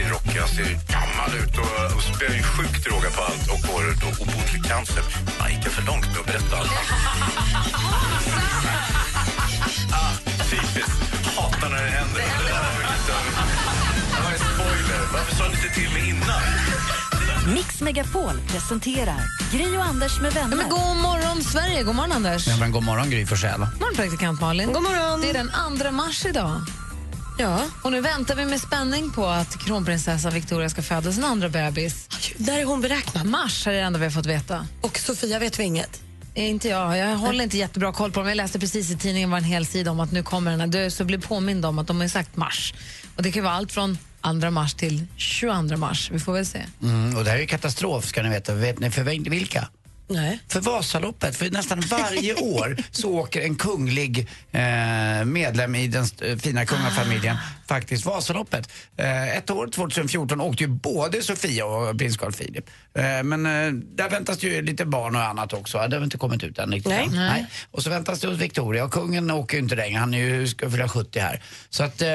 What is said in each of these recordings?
Jätterisig, rockig, han ser gammal ut och, och spelar ju sjukt droga på allt och får då obotlig cancer. Han gick jag för långt med att berätta allt? ah, typiskt. Hatar när det händer. Det där var det var en spoiler. Varför sa ni inte till mig innan? Mix Megapol presenterar Gry och Anders med vänner. Men god morgon, Sverige! God morgon, Anders. Ja, men god morgon, Gry Forssell. God morgon, praktikant Malin. God morgon. Det är den 2 mars idag. Ja. Och nu väntar vi med spänning på att kronprinsessa Victoria ska föda sin andra bebis. Där är hon beräknad. Mars är det enda vi har fått veta. Och Sofia vet vi inget. Eh, Inte jag. Jag håller inte jättebra koll på dem. Jag läste precis i tidningen var en hel sida om att nu kommer den här. Du så blev påmind om att de har sagt mars. Och det kan vara allt från 2 mars till 22 mars. Vi får väl se. Mm, och det här är ju katastrof, ska ni veta. Vet ni för vilka? Nej. För Vasaloppet. För nästan varje år så åker en kunglig eh, medlem i den st- fina kungafamiljen faktiskt Vasaloppet. Eh, ett år, 2014, åkte ju både Sofia och prins Carl Philip. Eh, men eh, där väntas ju lite barn och annat också. Det har inte kommit ut än riktigt. Nej. än. Nej. Och så väntas det hos Victoria och kungen åker ju inte längre. Han är ju, ska fylla 70 här. Så att eh,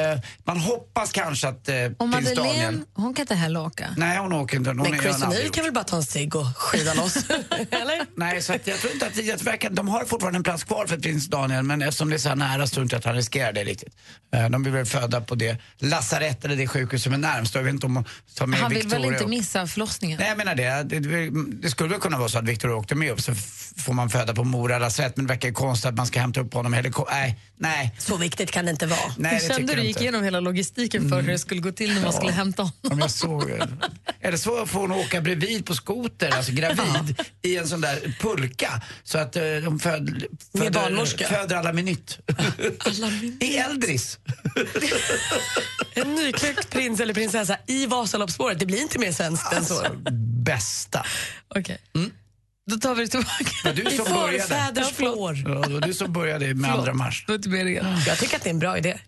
man hoppas kanske att eh, Och prins Daniel... Madeleine, hon kan inte heller åka. Nej, hon åker inte. Hon Men Chris aldrig O'Neill gjort. kan väl bara ta en cigg och skida loss? Eller? Nej, så att jag tror inte att det verkar, de har fortfarande en plats kvar för prins Daniel men eftersom det är så här nära så tror jag inte att han riskerar det riktigt. Eh, De vill väl föda på det lasarett eller det sjukhus som är närmst. Jag vet inte om de tar med Han vill Victoria väl inte och- missa förlossningen? Nej, jag menar det. Det, det. skulle väl kunna vara så att Victoria åkte med upp så får man föda på Mora lasarett men det verkar konstigt att man ska hämta upp honom. Eller, ko- nej, nej. Så viktigt kan det inte vara. nej det Kände tycker du jag gick inte. igenom hela logistiken för hur det skulle gå till när man skulle hämta honom? Om jag såg, eller så får hon åka bredvid på skoter, alltså gravid, i en sån där pulka. Så att eh, de föd, föder, barnmorska. föder alla minut. Alla minut. I Eldris. En nykläckt prins eller prinsessa i Vasaloppsspåret. Det blir inte mer svenskt än så. Bästa. Okej. Då tar vi det tillbaka. Var du I förfäders flår. Ja, det var du som började med andra mars. Jag tycker att det är en bra idé.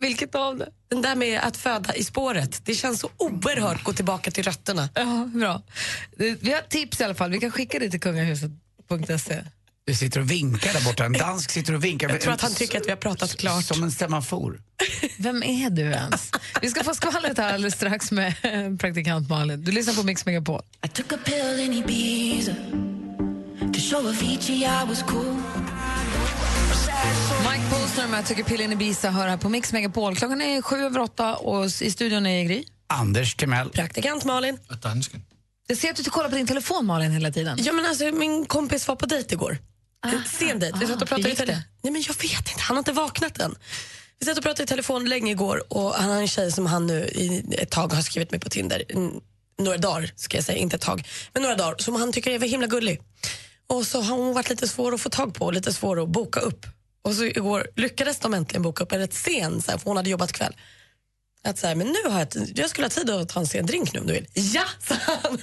Vilket av det? Den där med att föda i spåret. Det känns så oerhört gå tillbaka till rötterna. Ja, bra. Vi har tips i alla fall. Vi kan skicka det till kungahuset.se. Du sitter och vinkar där borta. En dansk sitter och vinkar. Jag tror att han tycker att vi har pratat klart. Som en semafor. Vem är du ens? Vi ska få skvallret här alldeles strax med praktikant Malin. Du lyssnar på Mix Megapol. I took a pill in Ibiza to show Avicii I was cool. Mike Posner med Jag tycker pillen i Ibiza hör här på Mix Megapol. Klockan är sju över åtta och i studion är Gry. Anders Timell. Praktikant Malin. Jag ser att du kollar på din telefon Malin hela tiden. Ja, men alltså, min kompis var på dejt igår. En sen dejt. Vi satt och pratade i telefon. Nej, men jag vet inte, han har inte vaknat än. Vi satt och pratade i telefon länge igår och han har en tjej som han nu i ett tag har skrivit med på Tinder. Några dagar ska jag säga, inte ett tag. Men några dagar som han tycker är himla gullig. Och så har hon varit lite svår att få tag på och lite svår att boka upp. Och så igår lyckades de äntligen boka upp en rätt sen, så här, för hon hade jobbat kväll. Att så här, men nu har jag, jag skulle ha tid att ta en sen drink nu om du vill. Ja, sa han.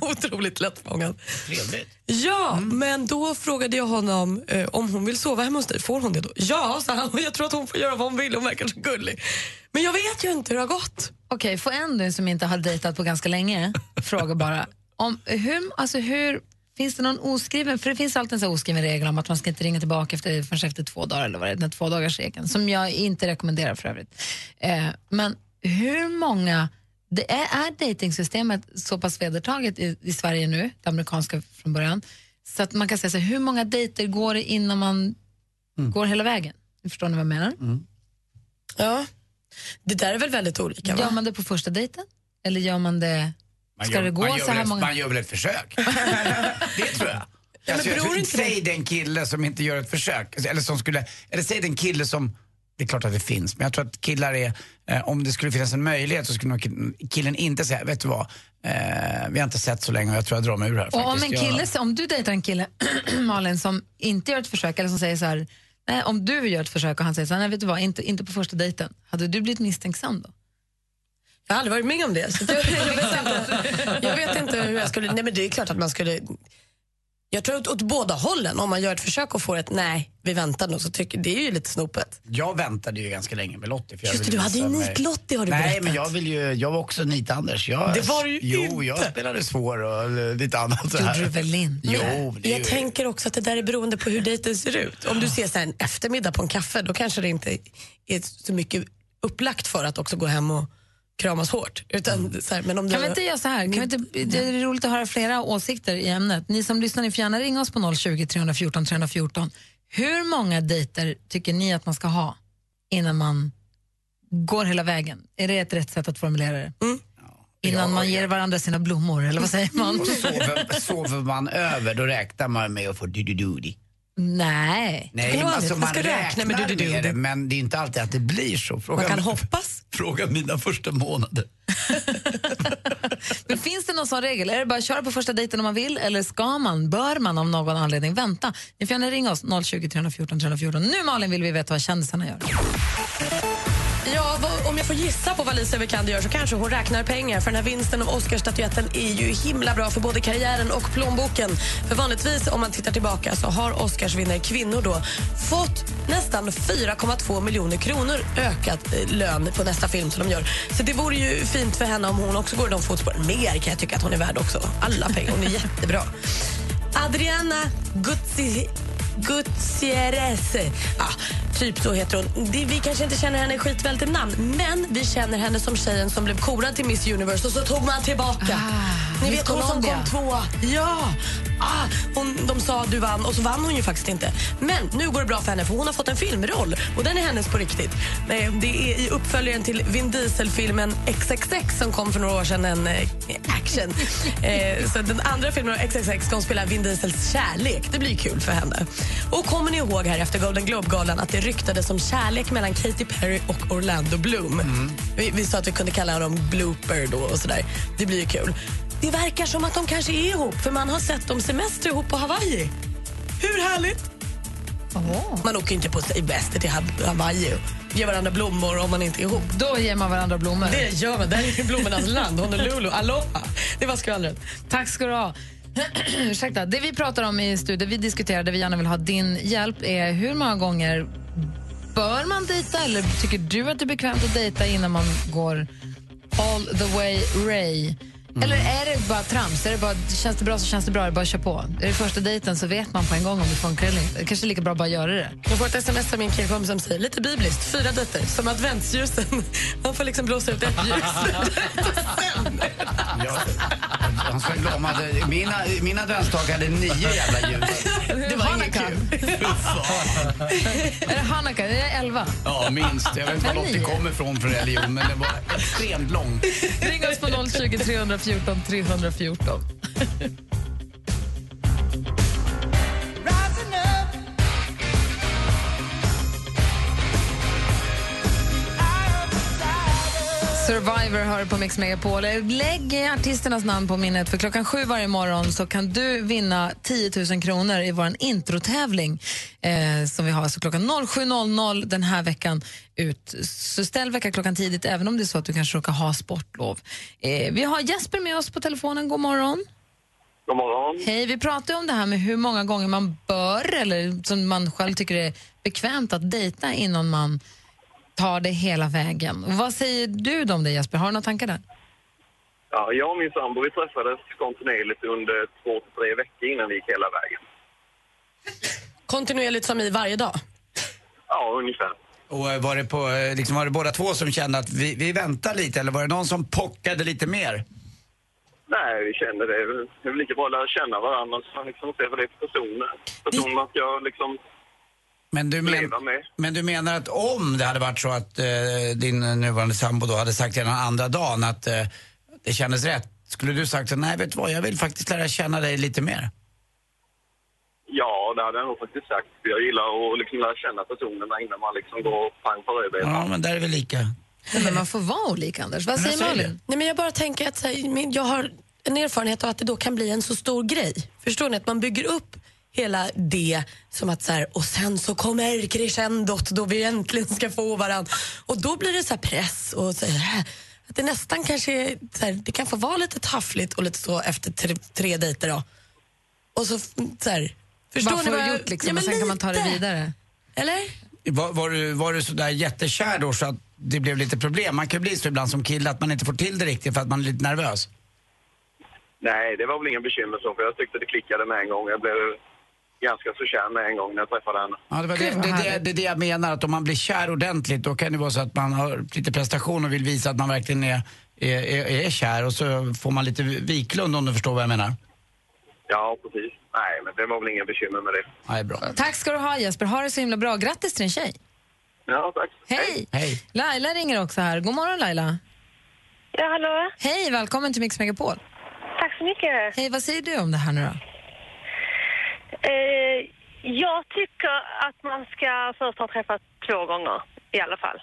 Otroligt lättfångad. Trevligt. Ja, men då frågade jag honom eh, om hon vill sova hemma hos dig. Får hon det då? Ja, sa han. Jag tror att hon får göra vad hon vill. Hon verkar så gullig. Men jag vet ju inte hur det har gått. Okej, får en som inte har dejtat på ganska länge fråga bara. Om hur, alltså hur, finns det någon oskriven, för det finns alltid en sån oskriven regel om att man ska inte ringa tillbaka efter, förrän efter två dagar, eller vad det är, den två dagars regeln, som jag inte rekommenderar för övrigt. Eh, men hur många, det är, är datingsystemet så pass vedertaget i, i Sverige nu, det amerikanska från början, så att man kan säga så här, hur många dejter går det innan man går hela vägen? Förstår ni vad jag menar? Ja, det där är väl väldigt olika va? Gör man det på första dejten? Eller gör man det... Man Ska gör, det gå man gör så här ett, många... Man gör väl ett försök? det tror jag. men Alltså, jag tror, säg den kille som inte gör ett försök. Eller, som skulle, eller säg den kille som, det är klart att det finns, men jag tror att killar är, eh, om det skulle finnas en möjlighet så skulle nog killen inte säga, vet du vad, eh, vi har inte sett så länge och jag tror jag drar mig ur här Och om, en kille, Jag, om du dejtar en kille, Malin, som inte gör ett försök, eller som säger så här, nej, om du gör ett försök och han säger så här, nej vet du vad, inte, inte på första dejten, hade du blivit misstänksam då? Jag har aldrig varit med om det. Så jag, jag, vet inte, jag vet inte hur jag skulle... Nej, men det är klart att man skulle... Jag tror att åt båda hållen. Om man gör ett försök och får ett nej, vi väntar nog, så tycker det är ju lite snopet. Jag väntade ju ganska länge med Lottie. För jag Just det, du hade ju nit-Lottie har du Nej, berättat. men jag, vill ju, jag var också nit-Anders. Det var du ju Jo, inte. jag spelade svår och lite annat. så Gjorde du väl inte? Jo, det Jag ju- tänker också att det där är beroende på hur dejten ser ut. Om du här en eftermiddag på en kaffe, då kanske det inte är så mycket upplagt för att också gå hem och kramas hårt. Utan, så här, men om Kan du, vi inte göra så här? Kan vi inte, det är roligt att höra flera åsikter i ämnet. Ni som lyssnar, ni får gärna ringa oss på 020 314 314. Hur många dejter tycker ni att man ska ha innan man går hela vägen? Är det ett rätt sätt att formulera det? Innan man ger varandra sina blommor, eller vad säger man? Och sover, sover man över, då räknar man med att få du-du-du-di. Nej. Nej, aldrig. alltså, Man man ska räkna med med, du-du-du-di. det, men det är inte alltid att det blir så. Fråga, man kan hoppas. fråga mina första månader. Men finns det någon sån regel? Är det bara att köra på första dejten om man vill eller ska man, bör man av någon anledning vänta? Ni får gärna ringa oss 020 314 314. Nu Malin vill vi veta vad kändisarna gör. Ja, vad- om jag får gissa på vad Lisa Vikander gör så kanske hon räknar pengar. För den här vinsten av Oscarsstatyetten är ju himla bra för både karriären och plånboken. För vanligtvis om man tittar tillbaka så har Oscarsvinnare kvinnor då fått nästan 4,2 miljoner kronor ökat eh, lön på nästa film som de gör. Så det vore ju fint för henne om hon också går i de fotspåren. Mer kan jag tycka att hon är värd också. Alla pengar. Hon är jättebra. Adriana Gutzi Gutierrez. Ah, typ så heter hon. Det, vi kanske inte känner henne skitväl till namn, men vi känner henne som tjejen som blev korad till Miss Universe och så tog man tillbaka. Ni Miss vet hon som kom tvåa. Ja! Ah, hon, de sa du vann och så vann hon ju faktiskt inte. Men nu går det bra för henne för hon har fått en filmroll och den är hennes på riktigt. Eh, Det är i uppföljaren till Vin Diesel-filmen XXX som kom för några år sedan, en eh, action. Eh, Så den andra filmen XXX ska hon spela Vin Diesels kärlek. Det blir kul för henne. Och kommer ni ihåg här efter Golden Globe-galan att det ryktades om kärlek mellan Katy Perry och Orlando Bloom? Vi, vi sa att vi kunde kalla dem Blooper då och sådär. Det blir ju kul. Det verkar som att de kanske är ihop för man har sett dem semester ihop på Hawaii. Hur härligt? Man åker inte på semester till Ha- Hawaii och ger varandra blommor om man inte är ihop. Då ger man varandra blommor. Det gör man. Där är blommornas land. Honolulu. Aloha. Det var skvallret. Tack ska du ha. Ursäkta. Det vi pratar om i studion, vi diskuterade, vi gärna vill ha din hjälp, är hur många gånger bör man dejta eller tycker du att det är bekvämt att dejta innan man går all the way Ray? Eller är det bara trams? Är det bara, känns det bra så känns det bra, det är bara att köra på. Är det första dejten så vet man på en gång om det funkar eller inte. Det kanske är lika bra att bara göra det. Jag får ett sms av min killkompis som säger, lite bibliskt, fyra dötter, som adventsljusen. Man får liksom blåsa ut ett ljus. Jag, han ska glömma, de hade, min, min adventstak hade nio jävla ljus. Det var inget kul. Är det Hanukka? Är det elva? Ja, minst. Jag vet inte var nio. kommer ifrån för religion, men det var extremt långt. Ring oss på 020 314 314. Survivor hör på Mix Megapol. Lägg artisternas namn på minnet för klockan sju varje morgon så kan du vinna 10 000 kronor i vår introtävling eh, som vi har alltså klockan 07.00 den här veckan ut. Så ställ veckaklockan tidigt även om det är så att du kanske råkar ha sportlov. Eh, vi har Jesper med oss på telefonen. God morgon. God morgon. Hej, vi pratar ju om det här med hur många gånger man bör eller som man själv tycker är bekvämt att dejta innan man tar det hela vägen. Och vad säger du då om det Jesper? Har du några tankar där? Ja, jag och min sambo vi träffades kontinuerligt under två till tre veckor innan vi gick hela vägen. Kontinuerligt som i varje dag. Ja, ungefär. Och eh, var det, på, eh, liksom, var det båda två som kände att vi, vi väntar lite eller var det någon som pockade lite mer? Nej, vi kände det. Det är väl lika bra att lära känna varandra så liksom se vad det är för personer. Person man ska liksom Men du, men, men du menar att om det hade varit så att eh, din nuvarande sambo då hade sagt redan andra dagen att eh, det kändes rätt, skulle du sagt så nej vet du vad, jag vill faktiskt lära känna dig lite mer? Ja, det hade jag nog faktiskt sagt. Jag gillar att liksom lära känna personerna innan man liksom går pang på rödbetan. Ja, men där är vi lika. Men man får vara olika, Anders. Vad säger Malin? Nej, men jag bara tänker att här, jag har en erfarenhet av att det då kan bli en så stor grej. Förstår ni? Att man bygger upp hela det som att så här, och sen så kommer crescendot då vi äntligen ska få varandra. Och då blir det så här press och så här, Att det nästan kanske så här, det kan få vara lite taffligt och lite så efter tre, tre dejter då. Och så, så här, förstår Bara ni få vad jag- gjort liksom, Ja, men och sen kan man ta det lite. vidare. Eller? Var, var, du, var du sådär jättekär då så att det blev lite problem? Man kan ju bli så ibland som kille att man inte får till det riktigt för att man är lite nervös. Nej, det var väl inga bekymmer så, för jag tyckte det klickade med en gång. Jag blev ganska så kär med en gång när jag träffade henne. Ja, det, var det, det, det, det är det jag menar, att om man blir kär ordentligt då kan det vara så att man har lite prestation och vill visa att man verkligen är, är, är, är kär och så får man lite viklund om du förstår vad jag menar. Ja, precis. Nej, men det var väl inga bekymmer med det. Nej, bra. Tack ska du ha Jesper, ha det så himla bra. Grattis till din tjej. Ja, tack. Hej! Hej. Laila ringer också här. God morgon Laila. Ja, hallå? Hej, välkommen till Mix Megapol. Tack så mycket. Hej, vad säger du om det här nu då? Eh, jag tycker att man ska först ha träffat två gånger i alla fall.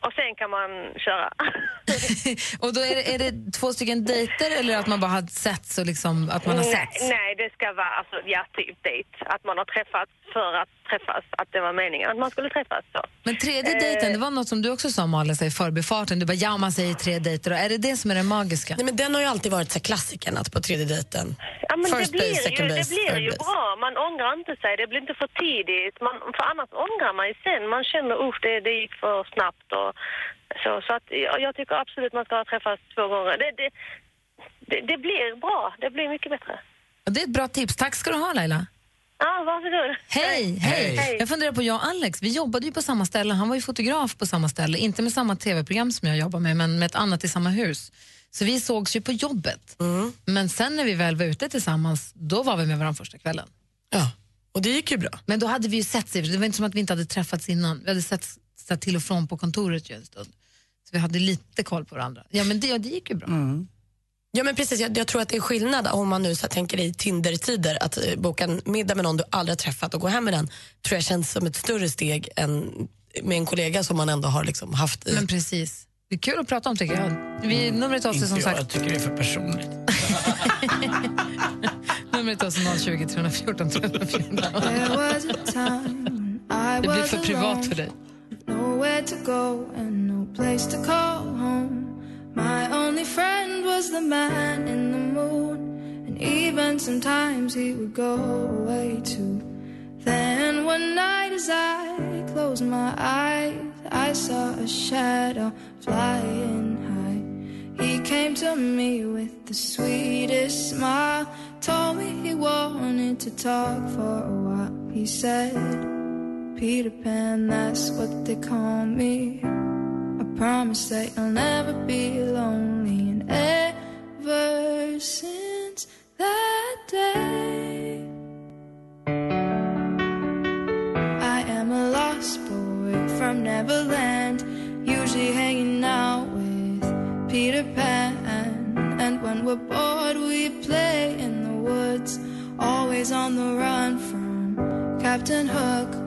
Och sen kan man köra. och då är det, är det två stycken dejter eller att man bara har setts och liksom att man har nej, setts? nej, det ska vara alltså, ja, typ dejt. Att man har träffats för att träffas. Att det var meningen att man skulle träffas. Så. Men tredje Eh. dejten, det var något som du också sa Malin, så i förbifarten. Du bara, ja man säger tre dejter. Och är det det som är det magiska? Nej, men den har ju alltid varit så klassikern att på tredje dejten. Ja, men First det blir, base, second ju, det base, blir third ju base. bra. Man ångrar inte sig. Det blir inte för tidigt. Man, för annars ångrar man ju sen. Man känner usch, det, det gick för snabbt. Och så så att, jag, jag tycker absolut man ska ha träffats två gånger. Det, det, det, det blir bra. Det blir mycket bättre. Och det är ett bra tips. Tack ska du ha Laila. Ja, varsågod. Hej, hej! Hej. Jag funderar på, jag och Alex, vi jobbade ju på samma ställe. Han var ju fotograf på samma ställe. Inte med samma tv-program som jag jobbar med, men med ett annat i samma hus. Så vi sågs ju på jobbet. Men sen när vi väl var ute tillsammans, då var vi med varandra första kvällen. Ja, och det gick ju bra. Men då hade vi ju sett det var inte som att vi inte hade träffats innan. Vi hade sett sett till och från på kontoret ju en stund. Så vi hade lite koll på varandra. Ja, men det, det gick ju bra. Ja men precis, jag, jag tror att det är skillnad om man nu så här, tänker i Tinder-tider att eh, boka en middag med någon du aldrig har träffat och gå hem med den tror jag känns som ett större steg än med en kollega som man ändå har liksom haft i. Men precis. Det är kul att prata om tycker jag. Vi, numret till oss är Inte som jag, sagt jag tycker det är för personligt. Numret är alltså 020 314 314. Det blir för privat för dig. Nowhere to go and no place to call home. My only friend was the man in the moon, and even sometimes he would go away too. Then one night, as I closed my eyes, I saw a shadow flying high. He came to me with the sweetest smile, told me he wanted to talk for a while. He said, Peter Pan, that's what they call me. I promise that you'll never be lonely. And ever since that day, I am a lost boy from Neverland, usually hanging out with Peter Pan. And when we're bored, we play in the woods, always on the run from Captain Hook.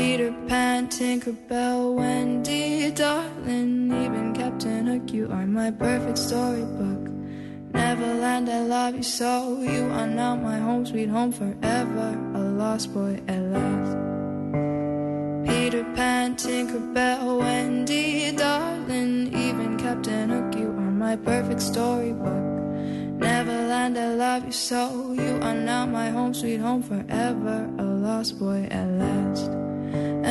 Peter Pan, Tinkerbell, Wendy, darling, even Captain Hook, you are my perfect storybook. Neverland, I love you so. You are now my home, sweet home forever. A lost boy at last. Peter Pan, Tinkerbell, Wendy, darling, even Captain Hook, you are my perfect storybook. Neverland, I love you so. You are now my home, sweet home forever. A lost boy at last.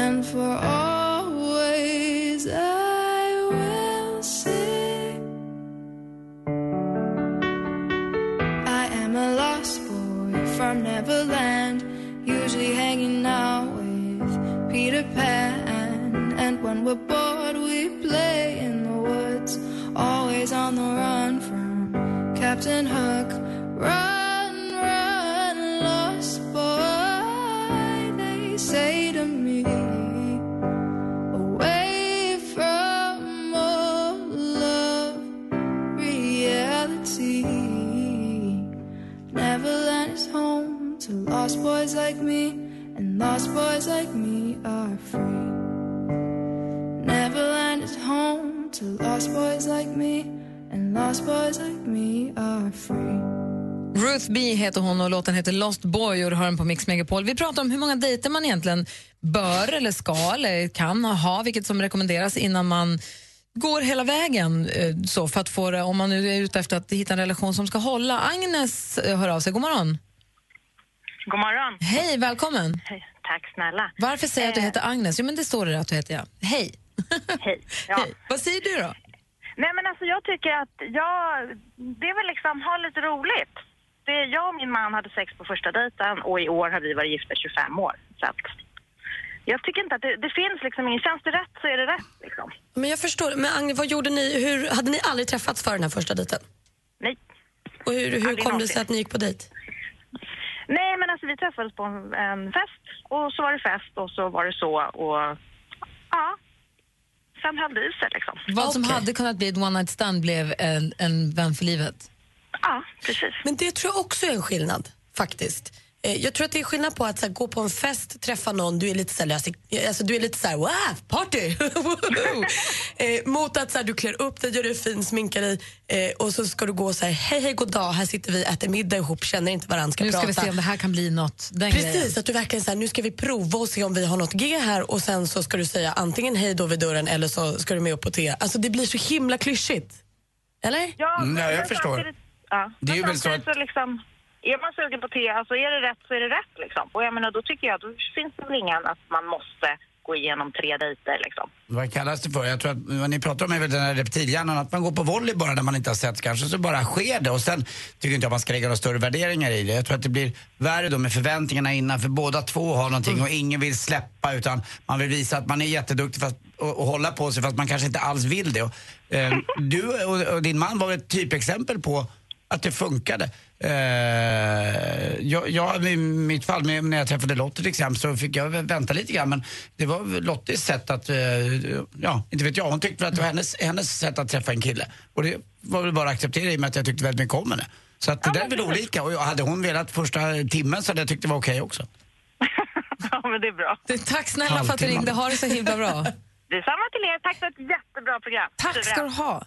And for always I will sing. I am a lost boy from Neverland, usually hanging out with Peter Pan. And when we're bored, we play in the woods, always on the run from Captain Hook. Run, lost boys like me, and lost boys like me are free. Neverland is home to lost boys like me, and lost boys like me are free. Ruth B heter hon och låten heter Lost Boy och du hör den på Mix Megapol. Vi pratar om hur många dejter man egentligen bör eller ska eller kan ha, vilket som rekommenderas innan man går hela vägen eh, så för att få om man nu är ute efter att hitta en relation som ska hålla. Agnes eh, hör av sig. God morgon. God morgon. Hej, välkommen. Hej, Tack snälla. Varför säger jag att du Eh. heter Agnes? Jo, men det står det att du heter, ja. Hej. Hej. Ja. Hej. Vad säger du då? Nej men alltså jag tycker att jag, det är väl liksom, ha lite roligt. Det, jag och min man hade sex på första dejten och i år har vi varit gifta 25 år. Så att, jag tycker inte att det, det finns liksom ingen, känns det rätt så är det rätt liksom. Men jag förstår. Men Agne, vad gjorde ni? Hur, hade ni aldrig träffats för den här första dejten? Nej. Och hur, hur Aldrig kom det sig att ni gick på dejt? Nej men alltså vi träffades på en, en fest och så var det fest och så var det så och ja. Sen höll det i sig liksom. Vad som hade kunnat bli ett one night stand blev en, en vän för livet. Ja, precis. Men det tror jag också är en skillnad, faktiskt. Eh, Jag tror att det är skillnad på att så här, gå på en fest, träffa någon, du är lite så här, lös i- alltså, du är lite så här, wow, party! Eh, mot att så här, du klär upp dig, gör dig fin, sminkar dig eh, och så ska du gå så här, hej hej god dag, här sitter vi, äter middag ihop, känner inte varandra, ska Nu ska prata. vi se om det här kan bli något. Den Precis, grejen. att du verkligen så här, nu ska vi prova och se om vi har något G här och sen så ska du säga antingen hej då vid dörren eller så ska du med upp på te. Alltså det blir så himla klyschigt. Eller? Ja, ja, jag förstår. Ja. Det är väl så samtidigt så liksom, är man sugen på te, alltså är det rätt så är det rätt liksom. Och jag menar, då tycker jag, då finns det väl ingen att man måste gå igenom tre dejter liksom. Vad kallas det för? Jag tror att vad ni pratar om är väl den här reptilhjärnan, att man går på volley bara när man inte har sett kanske, så bara sker det. Och sen tycker inte jag man ska lägga några större värderingar i det. Jag tror att det blir värre då med förväntningarna innan, för båda två har någonting och ingen vill släppa utan man vill visa att man är jätteduktig fast, och, och hålla på sig fast man kanske inte alls vill det. Och, eh, du och, och din man var ett typexempel på att det funkade. Eh, jag, jag, I mitt fall, med, när jag träffade Lottie till exempel, så fick jag vänta lite grann. Men det var Lotties sätt att, eh, ja, inte vet jag. Hon tyckte att det var hennes, hennes sätt att träffa en kille. Och det var väl bara att acceptera i och med att jag tyckte väldigt mycket om henne. Så att det där är väl olika. Och jag- hade hon velat första timmen så hade jag tyckt det var okej också. Ja, men det är bra. Du, tack snälla för att du ringde. Ha det så himla bra. Detsamma till er. Tack för ett jättebra program. Tack ska du ha.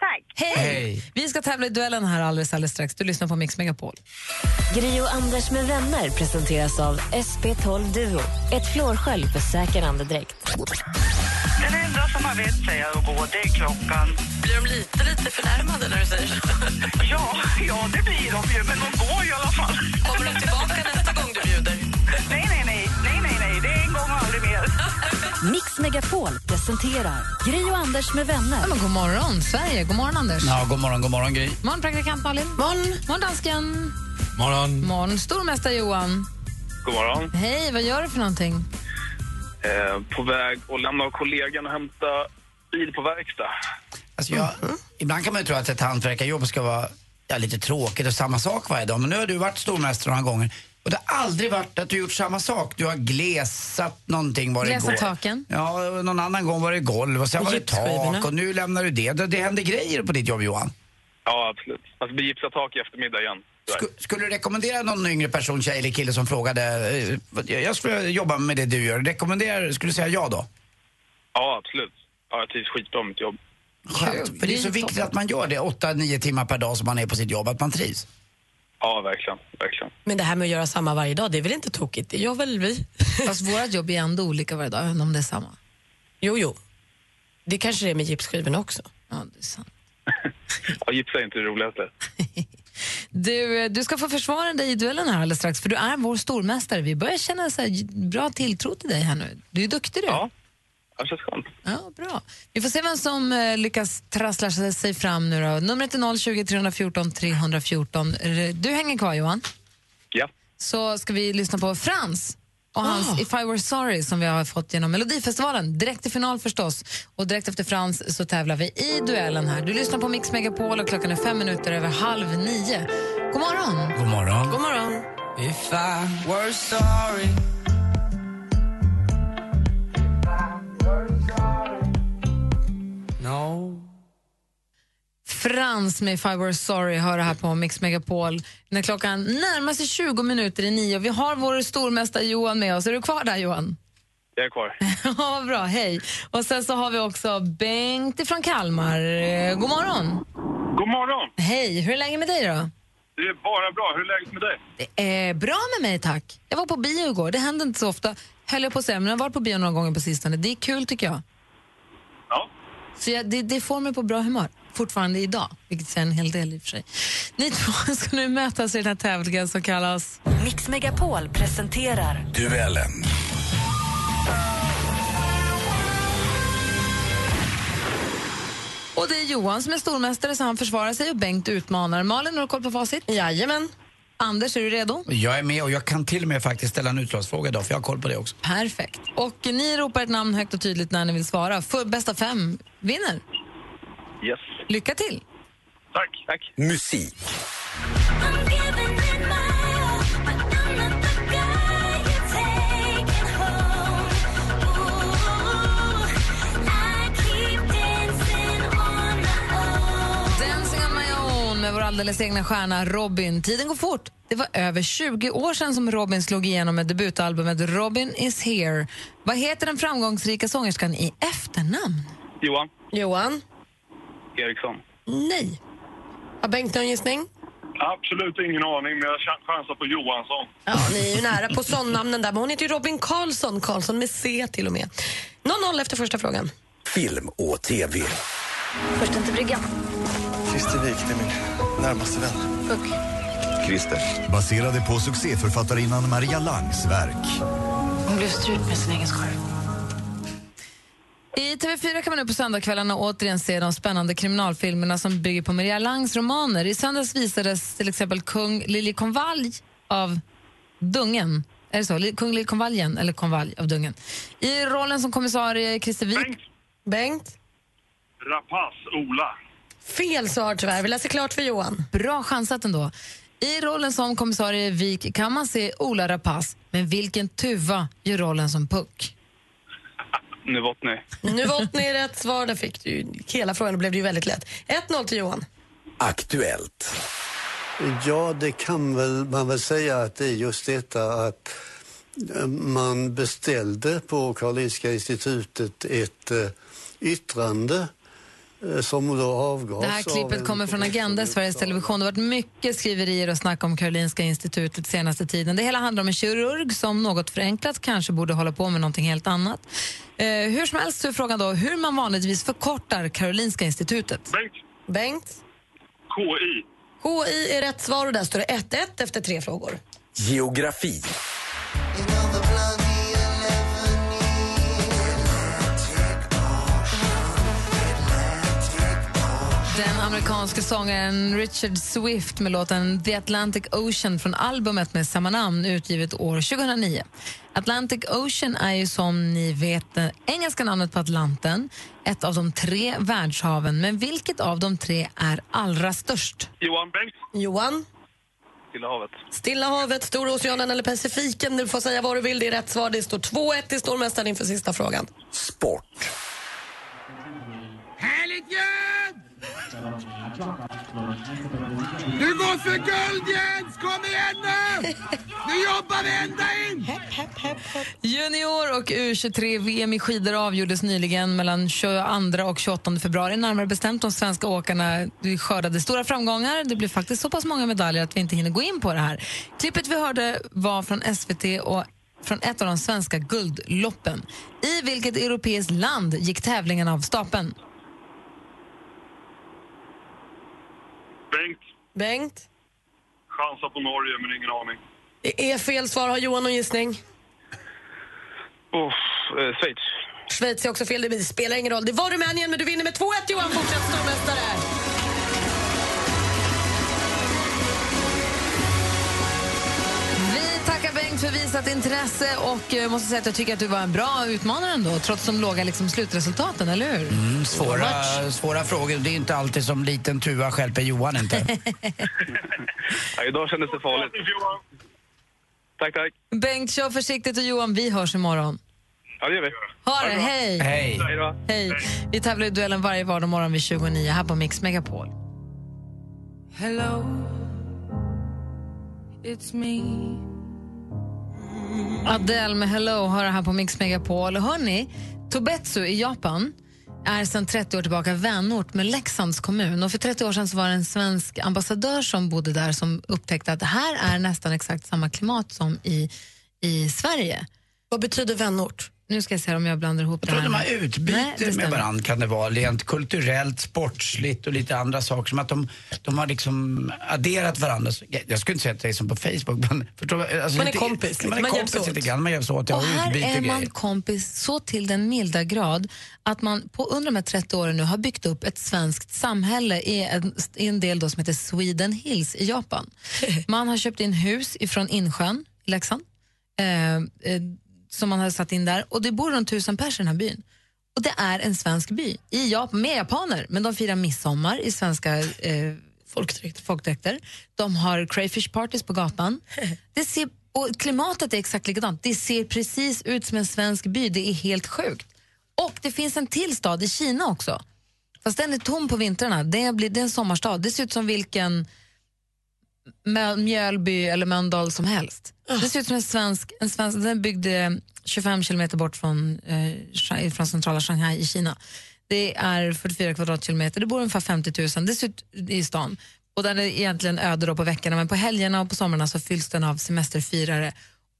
Tack. Hej. Hej. Vi ska tävla i duellen här alldeles, alldeles strax. Du lyssnar på Mix Megapol. Gri och Anders med vänner presenteras av SP12 Duo. Ett flårskölj för säker andedräkt. Den enda som har vett säger att gå, det är klockan. Blir de lite, lite förnärmade när du säger så? Ja, ja, det blir de ju, men de går i alla fall. Kommer de tillbaka nästa gång du bjuder? Mix Megapol presenterar Gri och Anders med vänner. Ja, men god morgon, Sverige. God morgon, Anders. Ja, god morgon, god morgon Gry. Morgon, praktikant Malin. Morgon. Morgon, dansken. Morgon. Morgon, stormästare Johan. God morgon. Hej, vad gör du för någonting? Eh, på väg att lämna kollegan och hämta bil på verkstad. Alltså jag, Ibland kan man ju tro att ett hantverkarjobb ska vara ja, lite tråkigt och samma sak varje dag. Men nu har du varit stormästare några gånger. Och det har aldrig varit att du gjort samma sak. Du har glesat någonting var det Glesat går. taken. Ja, någon annan gång var det golv och sen var det tak och nu lämnar du det. Det, det händer grejer på ditt jobb Johan. Ja, absolut. Alltså bli gipsat tak i eftermiddag igen. Sku, skulle du rekommendera någon yngre person, tjej eller kille som frågade eh, jag skulle jobba med det du gör. Rekommenderar, skulle du säga ja då? Ja, absolut. Ja, jag trivs skitbra med mitt jobb. Skönt. För det är så viktigt att man gör det 8-9 timmar per dag som man är på sitt jobb, att man trivs. Ja, verkligen. Verkligen. Men det här med att göra samma varje dag, det är väl inte tokigt? Det gör väl vi? Fast våra jobb är ändå olika varje dag, även om det är samma. Jo, jo. Det kanske det är med gipsskivorna också. Ja, det är sant. Ja, gipsa är inte det roligaste. Du, du ska få försvara dig i duellen här alldeles strax, för du är vår stormästare. Vi börjar känna så här, bra tilltro till dig här nu. Du är duktig du. Ja, det känns skönt. Ja, bra. Vi får se vem som eh, lyckas trassla sig fram nu då. Numret är 020 314 314. R- Du hänger kvar Johan. Ja. Så ska vi lyssna på Frans och hans If I Were Sorry som vi har fått genom Melodifestivalen. Direkt till final förstås. Och direkt efter Frans så tävlar vi i duellen här. Du lyssnar på Mix Megapol och klockan är fem minuter över halv nio. God morgon! God morgon. God morgon. If I were sorry. No. Frans med If I Were Sorry hör det här på Mix Megapol. När klockan närmar sig 20 minuter i nio vi har vår stormästare Johan med oss. Är du kvar där Johan? Jag är kvar. Ja, bra. Hej. Och sen så har vi också Bengt ifrån Kalmar. Eh, God morgon. God morgon! Hej. Hur är läget med dig då? Det är bara bra. Hur är läget med dig? Det är bra med mig, tack. Jag var på bio igår. Det händer inte så ofta, höll jag på att säga, men jag har varit på bio några gånger på sistone. Det är kul tycker jag. Ja. Så jag, det, det får mig på bra humör, fortfarande idag, vilket säger en hel del i och för sig. Ni två ska nu mötas i den här tävlingen som kallas... Mix Megapol presenterar Duellen. Och det är Johan som är stormästare så han försvarar sig och Bengt utmanar. Malin, har du koll på facit? Jajamän. Anders, är du redo? Jag är med och jag kan till och med faktiskt ställa en utslagsfråga idag för jag har koll på det också. Perfekt. Och ni ropar ett namn högt och tydligt när ni vill svara. För bästa fem vinner. Yes. Lycka till! Tack. Tack. Musik. Alldeles egna stjärna Robin. Tiden går fort. Det var över 20 år sedan som Robin slog igenom med debutalbumet Robin is here. Vad heter den framgångsrika sångerskan i efternamn? Johan Johan? Eriksson. Nej. Har Bengt någon gissning? Absolut ingen aning, men jag chan- chansar på Johansson. Ja, ni är ju nära på sån-namnen där, men hon heter ju Robin Karlsson. Karlsson med C till och med. 0-0 efter första frågan. Film och TV. Först till bryggan. Christer Wik, det är min närmaste vän. Puck. Christer. Baserade på succéförfattarinnan Maria Langs verk. Hon blev strypt med sin egen scarf. I TV4 kan man nu på söndagskvällarna återigen se de spännande kriminalfilmerna som bygger på Maria Langs romaner. I söndags visades till exempel Kung Liljekonvalj av Dungen. Är det så? Kung Liljekonvaljen, eller Konvalj av Dungen. I rollen som kommissarie Christer Wik... Bengt. Bengt? Rapace, Ola. Fel svar tyvärr. Vi läser klart för Johan. Bra chansat ändå. I rollen som kommissarie Wik kan man se Ola Rapace, men vilken tuva gör rollen som Puck? Novotny. Novotny är rätt svar. Där fick du hela frågan och blev det ju väldigt lätt. 1-0 till Johan. Aktuellt. Ja, det kan väl man väl säga att det är just detta att eh, man beställde på Karolinska institutet ett eh, yttrande som då avgavs Det här klippet en kommer från Agenda, Sveriges Television. Det har varit mycket skriverier och snack om Karolinska institutet senaste tiden. Det hela handlar om en kirurg som något förenklat kanske borde hålla på med någonting helt annat. Eh, hur som helst så är frågan då hur man vanligtvis förkortar Karolinska institutet. Bengt. Bengt? KI. KI är rätt svar och där står det 1-1 efter tre frågor. Geografi. Den amerikanske sångaren Richard Swift med låten The Atlantic Ocean från albumet med samma namn utgivet år 2009. Atlantic Ocean är ju som ni vet det engelska namnet på Atlanten, ett av de tre världshaven. Men vilket av de tre är allra störst? Johan. Bengt. Johan? Stilla havet. Stilla havet, Stora oceanen eller Pacifiken. Du får säga vad du vill. Det är rätt svar. Det står 2-1 till stormästaren inför sista frågan. Sport. Härligt gött! Du går för guld Jens! Kom igen nu! Nu jobbar vi ända in! Junior och U23-VM i skidor avgjordes nyligen mellan 22 och 28 februari. Närmare bestämt de svenska åkarna skördade stora framgångar. Det blev faktiskt så pass många medaljer att vi inte hinner gå in på det här. Klippet vi hörde var från SVT och från ett av de svenska guldloppen. I vilket europeiskt land gick tävlingen av stapeln? Bengt. Bengt? Chansar på Norge, men ingen aning. Det är fel svar. Har Johan någon gissning? Oh, eh, Schweiz. Schweiz är också fel. Det spelar ingen roll. Det var Rumänien, men du vinner med 2-1 Johan. Fortsätt stormästare. Bengt för visat intresse och eh, måste säga att jag tycker att du var en bra utmanare ändå, trots de låga liksom, slutresultaten, eller hur? Mm, svåra, svåra frågor. Det är inte alltid som liten tuva stjälper Johan inte. Ja, idag kändes det farligt. Tack, tack. Bengt, kör försiktigt och Johan, vi hörs imorgon. Ja, det gör vi. Ha det, hej! Hej. Hej. Hej. Vi tävlar i duellen varje vardag morgon vid 29 här på Mix Megapol. Hello, it's me. Adele med Hello har det här på Mix Megapol. Hörni, Tobetsu i Japan är sedan 30 år tillbaka vänort med Leksands kommun. Och för 30 år sedan så var det en svensk ambassadör som bodde där som upptäckte att det här är nästan exakt samma klimat som i, i Sverige. Vad betyder vänort? Nu ska jag se om jag blandar ihop Jag det tror här. de har utbyte med varandra kan det vara, rent kulturellt, sportsligt och lite andra saker. Som att de, de har liksom adderat varandra. Jag- Jag skulle inte säga att det är som på Facebook, men förstår, alltså Man är lite- kompis, Man är man hjälps kompis åt. lite grann, man hjälps åt, Och här är man grejer. kompis så till den milda grad att man på, under de här 30 åren nu har byggt upp ett svenskt samhälle i en, i en del då som heter Sweden Hills i Japan. Man har köpt in hus ifrån Insjön i Leksand eh, eh, som man har satt in där och det bor runt tusen personer i den här byn. Och det är en svensk by i Japan med japaner, men de firar midsommar i svenska eh, folkdräkter. De har crayfish parties på gatan. Det ser, och klimatet är exakt likadant. Det ser precis ut som en svensk by. Det är helt sjukt. Och det finns en till stad i Kina också. Fast den är tom på vintrarna. Det, blir, det är en sommarstad. Det ser ut som vilken Mjölby eller Mölndal som helst. Det ser ut som en svensk, en svensk den är byggd eh, 25 kilometer bort från, eh, från centrala Shanghai i Kina. Det är 44 kvadratkilometer, det bor ungefär 50 000, det ser ut i stan. Och den är egentligen öde då på veckorna men på helgerna och på somrarna så fylls den av semesterfirare.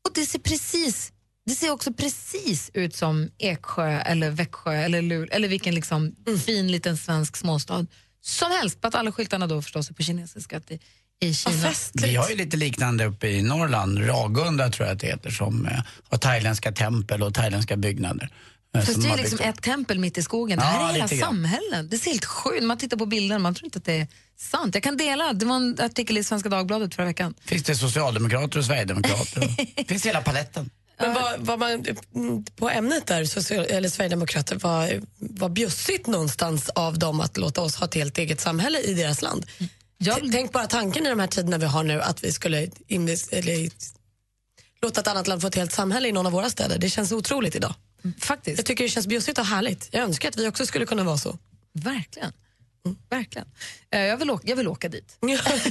Och det ser precis det ser också precis ut som Eksjö eller Växjö eller Luleå eller vilken liksom fin liten svensk småstad som helst. På att alla skyltarna då förstås är på kinesiska att det- i Kina. Vi har ju lite liknande uppe i Norrland, Ragunda tror jag att det heter, som eh, har thailändska tempel och thailändska byggnader. eh, Fast det är liksom ett tempel mitt i skogen. Det Ja, här är hela samhällen. Det ser helt sjukt Man tittar på bilder man tror inte att det är sant. Jag kan dela. Det var en artikel i Svenska Dagbladet förra veckan. Finns det socialdemokrater och sverigedemokrater? Finns hela paletten. Men vad, vad man, mm, på ämnet där, social, eller Sverigedemokrater, var, var bjussigt någonstans av dem att låta oss ha ett helt eget samhälle i deras land. T- Tänk bara tanken i de här tiderna vi har nu att vi skulle eller, låta ett annat land få ett helt samhälle i någon av våra städer. Det känns otroligt idag. Faktiskt. Jag tycker det känns bjussigt och härligt. Jag önskar att vi också skulle kunna vara så. Verkligen. Verkligen. Eh, Jag vill, åka, jag vill åka dit.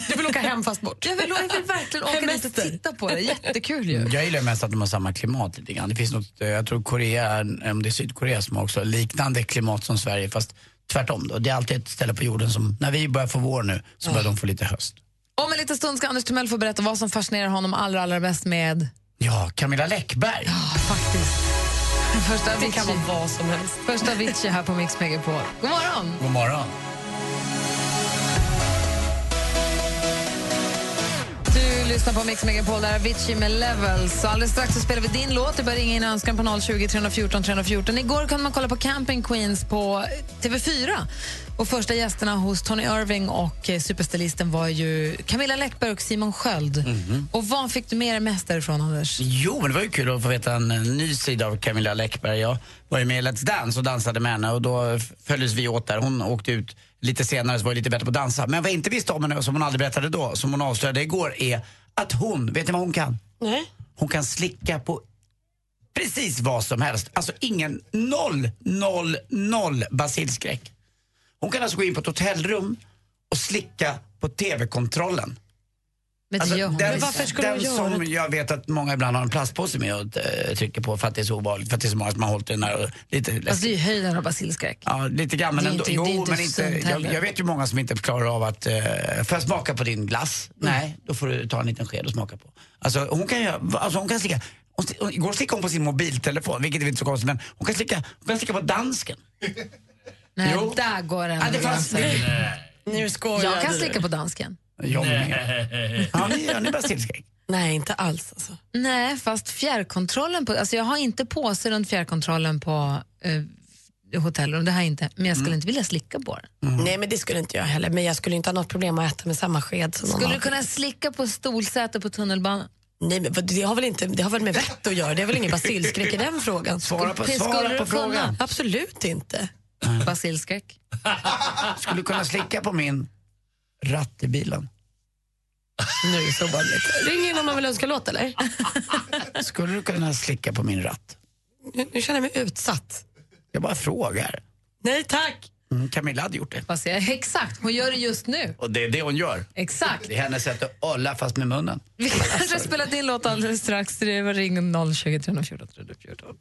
Du vill åka hem fast bort? Jag vill, jag vill verkligen åka dit och titta på det. Jättekul ju. Jag gillar mest att de har samma klimat lite grann. Det finns något, eh, jag tror Korea, om det är Sydkorea som har också liknande klimat som Sverige fast tvärtom då. Det är alltid ett ställe på jorden som, när vi börjar få vår nu, så börjar de få lite höst. Om en liten stund ska Anders Timell få berätta vad som fascinerar honom allra, allra bäst med... Ja, Camilla Läckberg. faktiskt. Första Det Avicii. kan vara vad som helst. Första Avicii här på Mix Megapol. God morgon! God morgon. Du lyssnar på Mix Megapol, där är Avicii med Levels. Alldeles strax så spelar vi din låt. Du bör ringa in önskan på 020 314 314. Igår kunde man kolla på Camping Queens på TV4. Och första gästerna hos Tony Irving och eh, superstylisten var ju Camilla Läckberg och Simon Sköld. Och vad fick du med dig mest därifrån, Anders? Jo, men det var ju kul att få veta en, ny sida av Camilla Läckberg. Jag var ju med i Let's Dance och dansade med henne och då följdes vi åt där. Hon åkte ut lite senare så var jag lite bättre på att dansa. Men vad jag inte visste om henne som hon aldrig berättade då, som hon avslöjade igår, är att hon, vet ni vad hon kan? Nej. Hon kan slicka på precis vad som helst. Alltså ingen, noll, noll, noll basilskräck. Hon kan alltså gå in på ett hotellrum och slicka på TV-kontrollen. Men det Alltså, den, Men varför skulle den göra som det? jag vet att många ibland har en plastpåse med och äh, trycker på för att det är så ovanligt, för att det är så många som har hållit den där lite Alltså, det är ju höjden av basilskräck. Ja, lite grann. Men Det är ändå, inte- det är jo, inte men inte, jag, jag vet ju många som inte klarar av att, uh, får jag smaka på din glass? Mm. Nej, då får du ta en liten sked och smaka på. Alltså hon kan alltså hon kan slicka, hon, hon, igår slickade hon på sin mobiltelefon, vilket är inte så konstigt, men hon kan slicka, hon kan slicka på dansken. Nej, Jo. där går den Ja, det fanns- gränsen. Nu skojar Jag kan slicka på dansken. Jag med. Har ni, har ni basilskräck? Nej, inte alls. Alltså. Nej, fast fjärrkontrollen på... Alltså jag har inte påse runt fjärrkontrollen på eh, hotellrum, det har jag inte. Men jag skulle Mm. inte vilja slicka på den. Nej, men det skulle inte jag heller. Men jag skulle inte ha något problem att äta med samma sked som Skulle du kunna slicka på stolsäte på tunnelbanan? Nej, men det har, väl inte, det har väl med vett att göra? Det är väl ingen basilskräck i den frågan? Svara på- svara på frågan. Absolut inte. Basilskräck? Skulle du kunna slicka på min ratt i bilen? Nu är det så obehagligt. Ring in om man vill önska låt, eller? Skulle du kunna slicka på min ratt? Nu, nu känner jag mig utsatt. Jag bara frågar. Nej, tack. Mm, Camilla hade gjort det. Fast jag, exakt, hon gör det just nu. Och det är det hon gör. Exakt. Det är hennes sätt att olla fast med munnen. Vi kanske spelar din låt alldeles strax. Det var ring 020 314 314.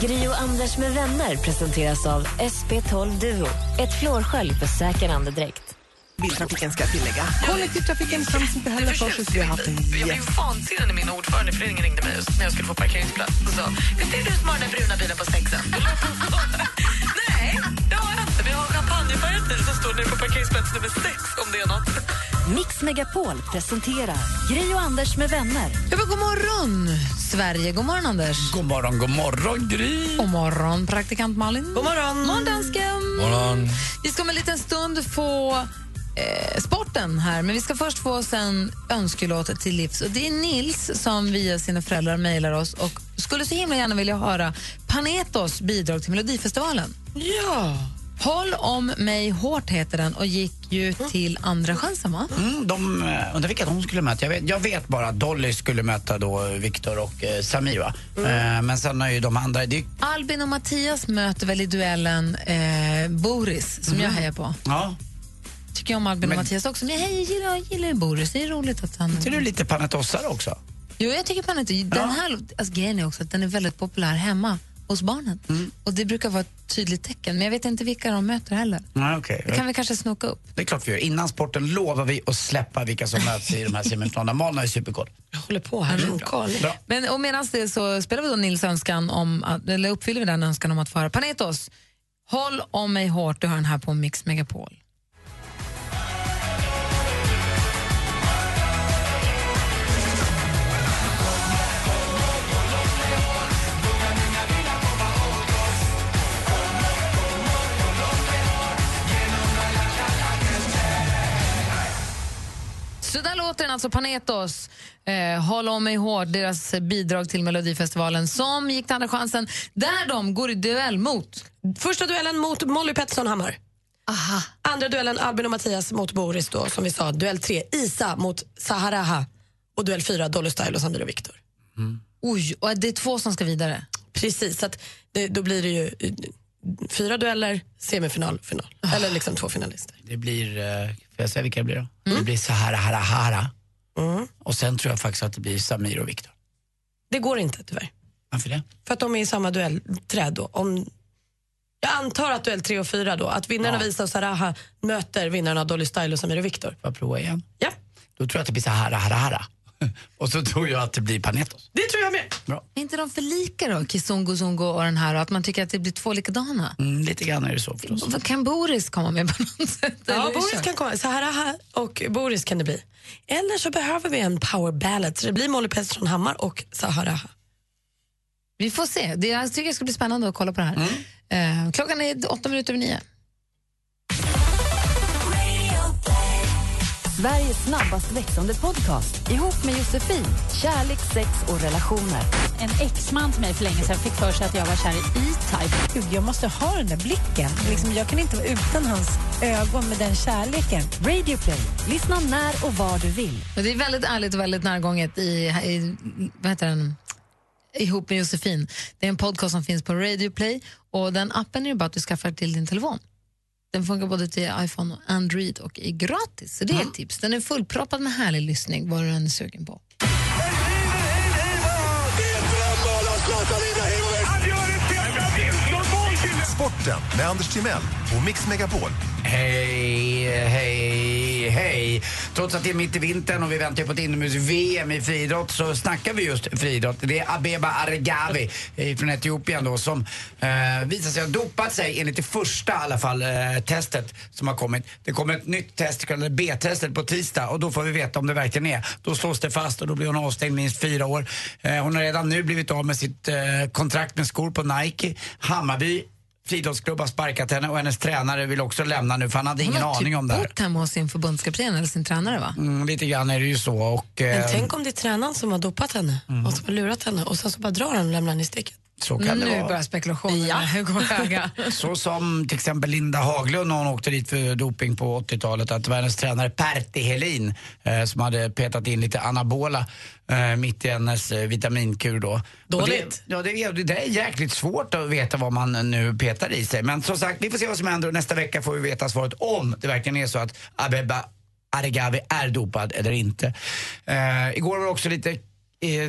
Gri och Anders med vänner presenteras av SP12 Duo. Ett flårskölj för säker andedräkt. Biltrafiken ska jag tillägga. Kollektivtrafiken skäms inte heller för sig. Haft en Jag blev vansinnig när min ordförande i föreningen ringde mig just när jag skulle få parkeringsplats och sa Visst är det du som har den bruna bilen på sexen? Nej, det har jag inte. Vi har champagnefärgad bil som står nere på parkeringsplats nummer sex om det är något. Mix Megapol presenterar Gri och Anders med vänner. Ja, men god morgon, Sverige. God morgon, Anders. God morgon, god morgon, Gry. God morgon, praktikant Malin. God morgon. morgon dansken. Morgon. Vi ska om en liten stund få eh, sporten här, men vi ska först få oss en önskelåt till livs. Och det är Nils som via sina föräldrar mejlar oss och skulle så himla gärna vilja höra Panetos bidrag till Melodifestivalen. Ja. Håll om mig hårt heter den och gick ju till Andra chansen, va? Mm, de, eh, undrar vilka de skulle möta. Jag vet, jag vet bara att Dolly skulle möta då Viktor och eh, Samir. Va? Eh, men sen är ju de andra... Det, Albin och Mattias möter väl i duellen eh, Boris, som jag hejar på. ja. Tycker jag om Albin Men- och Mattias också, men jag hejar, gillar, gillar Boris. Det är roligt att han... Är du lite panetossare också? Jo, jag tycker inte. Den här, alltså, grejen är också att den är väldigt populär hemma hos barnen. Mm. Och Det brukar vara ett tydligt tecken, men jag vet inte vilka de möter heller. Nej, okej. Det kan vi kanske snoka upp. Det är klart vi gör. Innan sporten lovar vi att släppa vilka som möts i de här semifinalerna. Malin har ju superkoll. Jag håller på här. Men och medan det så spelar vi då Nils önskan om, att, eller uppfyller vi den önskan om att få höra Panetos. Håll om mig hårt, du har den här på Mix Megapol. Den alltså Panetos. Eh, Håll om mig hårt, deras bidrag till Melodifestivalen som gick till Andra chansen, där de går i duell mot... Första duellen mot Molly Pettersson Hammar. Aha. Andra duellen Albin och Mattias mot Boris då, som vi sa. Duell tre Isa mot Saharaha. Och duell fyra Dolly Style och Samir och Viktor. Oj, och det är två som ska vidare. Precis, så att det, då blir det ju eh, fyra dueller, semifinal, final. Eller liksom två finalister. Det blir, eh, får jag säga vilka det blir då? Det blir Sahara Hara Hara. Och sen tror jag faktiskt att det blir Samir och Viktor. Det går inte tyvärr. Varför det? För att de är i samma duellträd då. Om, jag antar att duell tre och fyra då, att vinnaren av Isa och Saraha möter vinnaren av Dolly Style och Samir och Viktor. Får jag prova igen? Ja. Då tror jag att det blir Sahara Hara Hara. och så tror jag att det blir Panetos. Det tror jag med. Bra. Är inte de för lika då, Kizungo Zungo och den här, och att man tycker att det blir två likadana? Mm, lite grann är det så förstås. Kan Boris komma med på något sätt? Ja, eller? Boris kan komma. Saharaha och Boris kan det bli. Eller så behöver vi en power ballad. Så det blir Molly Pettersson Hammar och Saharaha. Vi får se. Det, jag tycker det ska bli spännande att kolla på det här. Eh, klockan är åtta minuter över nio. Sveriges snabbast växande podcast ihop med Josefin. Kärlek, sex och relationer. En exman till mig för länge sedan fick för sig att jag var kär i E-Type. Gud, jag måste ha den där blicken. Liksom, jag kan inte vara utan hans ögon med den kärleken. Radio Play. Lyssna när och var du vill. Det är väldigt ärligt och väldigt närgånget i, i vad heter den? ihop med Josefin. Det är en podcast som finns på Radio Play och den appen är ju bara att du skaffar till din telefon. Den funkar både till iPhone och Android och är gratis. Så det är ett tips. Den är fullproppad med härlig lyssning, vad du än är sugen på. Sporten med Anders Timell och Mix Megapol. Hej, hej, hej. Trots att det är mitt i vintern och vi väntar på ett inomhus-VM i friidrott så snackar vi just friidrott. Det är Abeba Aregawi eh, från Etiopien då som eh, visar sig ha dopat sig enligt det första i alla fall eh, testet som har kommit. Det kommer ett nytt test, kallat B-testet på tisdag och då får vi veta om det verkligen är. Då slås det fast och då blir hon avstängd minst fyra år. Eh, hon har redan nu blivit av med sitt eh, kontrakt med skor på Nike. Hammarby friidrottsklubb har sparkat henne och hennes tränare vill också lämna nu för han hade Hon ingen har aning typ om det här. bott hemma hos sin förbundskapten eller sin tränare va? Mm, lite grann är det ju så och... Men eh, tänk om det är tränaren som har dopat henne och som har lurat henne och sen så bara drar han och lämnar henne i sticket. Så kan det nu vara. börjar spekulationerna gå höga. Så som till exempel Linda Haglund när hon åkte dit för doping på 80-talet att världens tränare Pertti Helin eh, som hade petat in lite anabola eh, mitt i hennes eh, vitaminkur då. Dåligt. Det, ja, det, är- det är jäkligt svårt att veta vad man nu petar i sig. Men som sagt, vi får se vad som händer och nästa vecka får vi veta svaret om det verkligen är så att Abeba Aregawi är dopad eller inte. Eh, igår var det också lite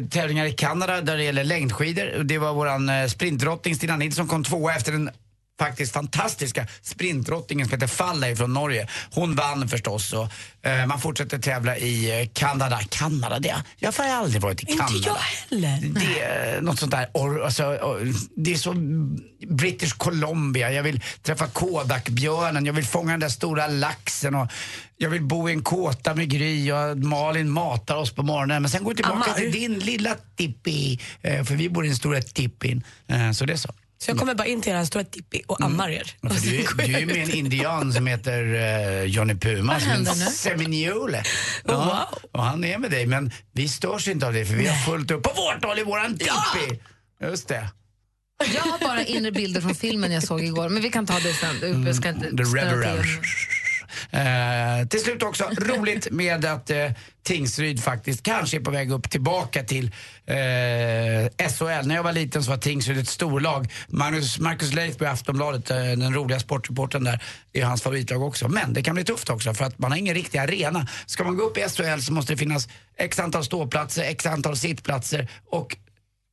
tävlingar i Kanada där det gäller längdskidor. Det var vår eh, sprintdrottning Stina Nilsson kom tvåa efter en faktiskt fantastiska sprintdrottningen som heter Falla från Norge. Hon vann förstås och eh, man fortsätter tävla i eh, Kanada. Kanada, det, jag har aldrig varit i Kanada. Inte jag heller. Det är något sånt där, or, alltså, or, det är så British Columbia, jag vill träffa Kodakbjörnen, jag vill fånga den där stora laxen och jag vill bo i en kåta med Gry och Malin matar oss på morgonen. Men sen går vi tillbaka Ammar. till din lilla tippi, eh, för vi bor i den stora tippin. Eh, så det är så. Så jag kommer bara in till er stora Tippi och ammar er. Ja, för du, är- du är ju med en indian som heter eh, Johnny Puma Vad som är en seminiole. Ja, Och han är med dig men vi störs inte av det för vi har fullt upp på vårt håll i våran tippi. Just det. Jag har bara inre bilder från filmen jag såg igår, men vi kan ta det sen. Jag ska inte Mm, The Reverend till. Eh, till slut också, roligt med att eh, Tingsryd faktiskt kanske är på väg upp tillbaka till eh, SHL. När jag var liten så var Tingsryd ett storlag. Magnus, Marcus Leifby i Aftonbladet, eh, den roliga sportreportern där, är hans favoritlag också. Men det kan bli tufft också för att man har ingen riktig arena. Ska man gå upp i SHL så måste det finnas x antal ståplatser, x antal sittplatser och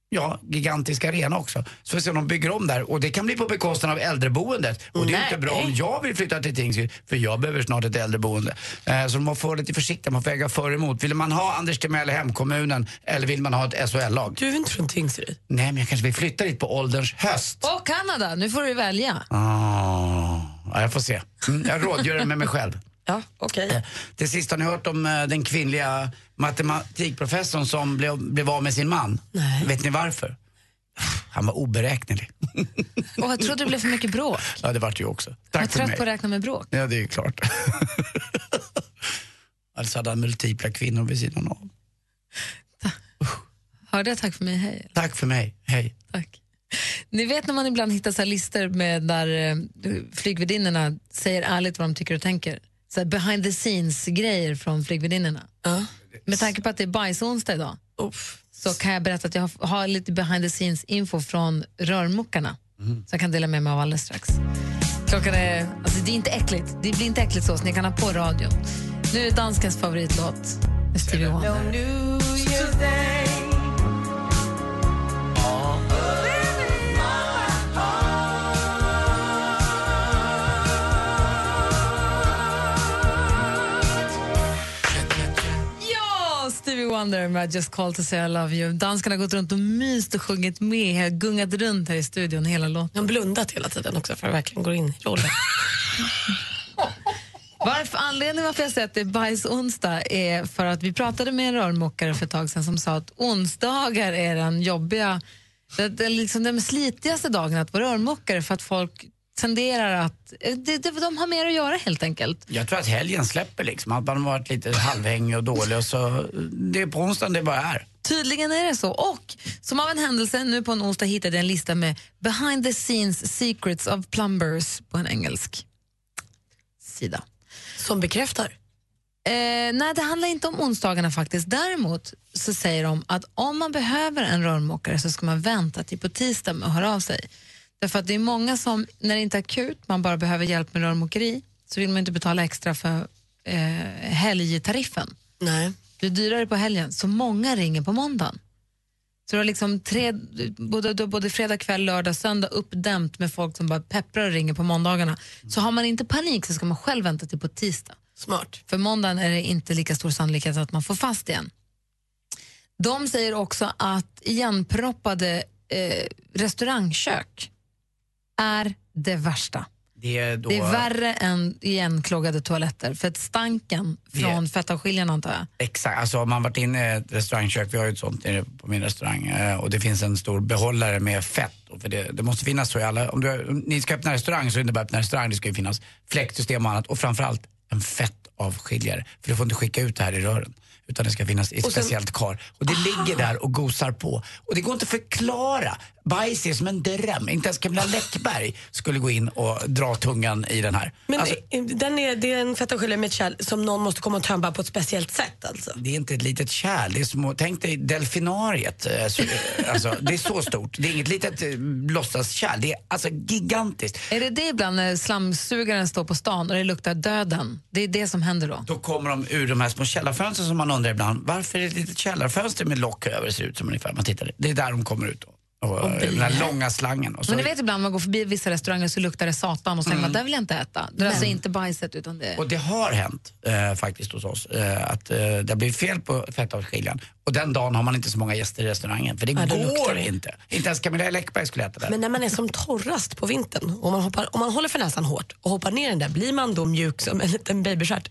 Ja, gigantisk arena också. Så får vi se om de bygger om där. Och det kan bli på bekostnad av äldreboendet. Och det är Nej. inte bra om jag vill flytta till Tingsryd, för jag behöver snart ett äldreboende. Eh, så de får vara lite försiktiga, man får väga för och emot. Vill man ha Anders Timell i hemkommunen eller vill man ha ett SHL-lag? Du är inte från Tingsryd? Nej, men jag kanske vill flytta dit på ålderns höst. Och Kanada, nu får du välja. Ah, ja, jag får se. Mm, jag rådgör med mig själv. Ja, okej. Till sist, har ni hört om eh, den kvinnliga matematikprofessorn som blev, blev av med sin man? Nej. Vet ni varför? Han var oberäknelig. Och jag trodde det blev för mycket bråk. Ja, det vart ju också. Jag är Tack trött mig. på att räkna med bråk. Ja, det är ju klart. alltså hade han multipla kvinnor vid sidan av. Hörde jag tack för mig, hej? Tack för mig, hej. Ni vet när man ibland hittar så här listor med där eh, flygvärdinnorna säger ärligt vad de tycker och tänker. Så här behind the scenes-grejer från flygvärdinnorna. Med tanke på att det är bajsonsdag idag så kan jag berätta att jag har, har lite behind the scenes-info från rörmuckarna som jag kan dela med mig av alldeles strax. Klockan är, alltså det är inte äckligt, det blir inte äckligt så, så ni kan ha på radion. Nu är danskens favoritlåt med Stevie Wonder. Wonder med just called to say I love you. Danskarna har gått runt och myst och sjungit med, gungat runt här i studion hela låten. De har blundat hela tiden också för att verkligen gå in i rollen. Varför, anledningen varför jag säger att det är bajsonsdag är för att vi pratade med en rörmokare för ett tag sedan som sa att onsdagar är den jobbiga, det, det är liksom den slitigaste dagen att vara rörmokare för att folk tenderar att, det, det, de har mer att göra helt enkelt. Jag tror att helgen släpper liksom, att man har varit lite halvhängig och dålig och så, det är på onsdagen det bara är. Tydligen är det så. Och som av en händelse, nu på en onsdag hittade jag en lista med behind the scenes secrets of plumbers på en engelsk sida. Som bekräftar? Eh, nej, det handlar inte om onsdagarna faktiskt. Däremot så säger de att om man behöver en rörmokare så ska man vänta till på tisdag med att höra av sig. Därför att det är många som, när det inte är akut, man bara behöver hjälp med rörmokeri, så vill man inte betala extra för eh, helgtariffen. Nej. Det är dyrare på helgen, så många ringer på måndagen. Så du har liksom tre, både, både fredag kväll, lördag, söndag uppdämt med folk som bara pepprar och ringer på måndagarna. Så har man inte panik så ska man själv vänta till på tisdag. Smart. För måndagen är det inte lika stor sannolikhet att man får fast igen. De säger också att igenproppade eh, restaurangkök är det värsta. Det är, då, Det är värre än igenkloggade toaletter, för att stanken från Det- fettavskiljaren antar jag. Exakt, alltså om man varit inne i ett restaurangkök, vi har ju ett sånt på min restaurang eh, och det finns en stor behållare med fett. För det, det måste finnas så i alla, om, du, om ni ska öppna restaurang så är det inte bara öppna restaurang, det ska ju finnas fläktsystem och annat och framförallt en fettavskiljare. För du får inte skicka ut det här i rören. Utan det ska finnas i ett sen- speciellt kar. Och det ligger där och gosar på. Och det går inte att förklara bajs är som en dröm. Inte ens Camilla Läckberg skulle gå in och dra tungan i den här. Men Alltså, den är, det är en fetagelé med ett kärl som någon måste komma och tömma på ett speciellt sätt alltså. det är inte ett litet kärl. Det är som, tänk dig delfinariet. eh, eh, Alltså, det är så stort. Det är inget litet eh, låtsaskärl. Det är alltså gigantiskt. Är det det ibland när slamsugaren står på stan och det luktar döden? Det är det som händer då? Då kommer de ur de här små källarfönstren som man undrar ibland. Varför är det ett litet källarfönster med lock över ser ut som ungefär. Man tittar. Det är där de kommer ut. Då. Och, den här långa slangen. Och så Men ni vet ibland man går förbi vissa restauranger så luktar det satan och så tänker man, där vill jag inte äta. Det är alltså inte bajset utan det Och det har hänt eh, faktiskt hos oss eh, att eh, det blivit fel på fettavskiljaren. Och den dagen har man inte så många gäster i restaurangen. För det Ja, det luktar går det. inte. Inte ens Camilla Läckberg skulle äta det. Men när man är som torrast på vintern och man hoppar, om man håller för näsan hårt och hoppar ner den där, blir man då mjuk som en liten babystjärt?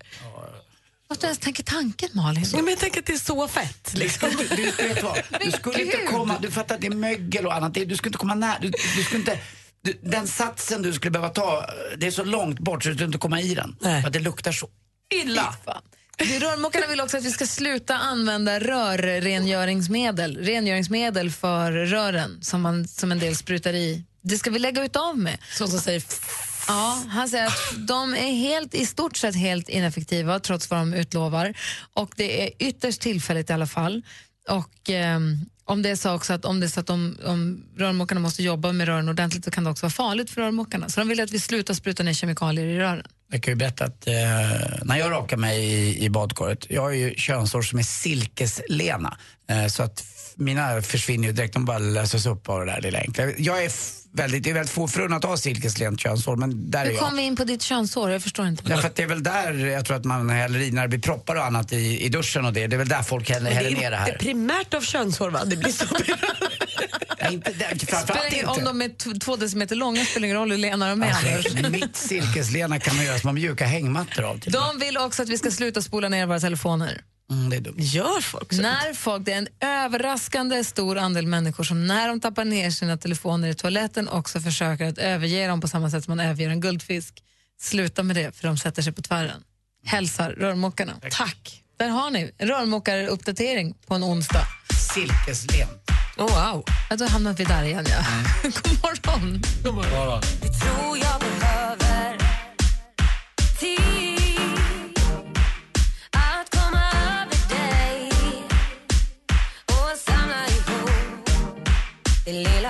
Att du ens tänker tanken Malin. Ja, men jag tänker att det är så fett. Liksom. Du, du, vet vad? Du skulle inte komma, du fattar att det är mögel och annat. Du skulle inte komma nära. Du, du skulle inte, du, den satsen du skulle behöva ta, det är så långt bort så du skulle inte komma i den. För att det luktar så illa. Rörmokarna vill också att vi ska sluta använda rörrengöringsmedel, rengöringsmedel för rören som, man, som en del sprutar i. Det ska vi lägga ut av med. Så som säger Ja, han säger att de är helt, i stort sett helt ineffektiva trots vad de utlovar. Och det är ytterst tillfälligt i alla fall. Och eh, om det är så också att om det är så att de, om rörmokarna måste jobba med rören ordentligt så kan det också vara farligt för rörmokarna. Så de vill att vi slutar spruta ner kemikalier i rören. Jag kan ju berätta att eh, när jag rakar mig i, i badkaret, jag har ju könshår som är silkeslena. Eh, så att mina försvinner ju direkt, de bara löses upp av det där lilla enkla. Jag är väldigt, det är väldigt få förunnat att ha silkeslent könshår, men där är Hur jag. kom vi in på ditt könshår? Jag förstår inte. Därför att det är väl där jag tror att man häller i när det blir proppar och annat i, i duschen och det. Det är väl där folk häller, det häller är ner det inte här. primärt av könshår va? Det blir så inte framförallt ingen, om inte. de är två decimeter långa spelar ingen roll hur lena de är. Alltså, mitt silkeslena kan man göra små mjuka hängmattor av. Till. De vill också att vi ska sluta spola ner våra telefoner. Mm, det är dumt. Gör folk så? När folk, det är en överraskande stor andel människor som när de tappar ner sina telefoner i toaletten också försöker att överge dem på samma sätt som man överger en guldfisk. Sluta med det, för de sätter sig på tvären. Hälsar rörmokarna. Tack. Där har ni rörmokaruppdatering på en onsdag. Silkeslen. Oh, wow. Ja, då hamnar vi där igen. Ja. God morgon. God morgon. tror jag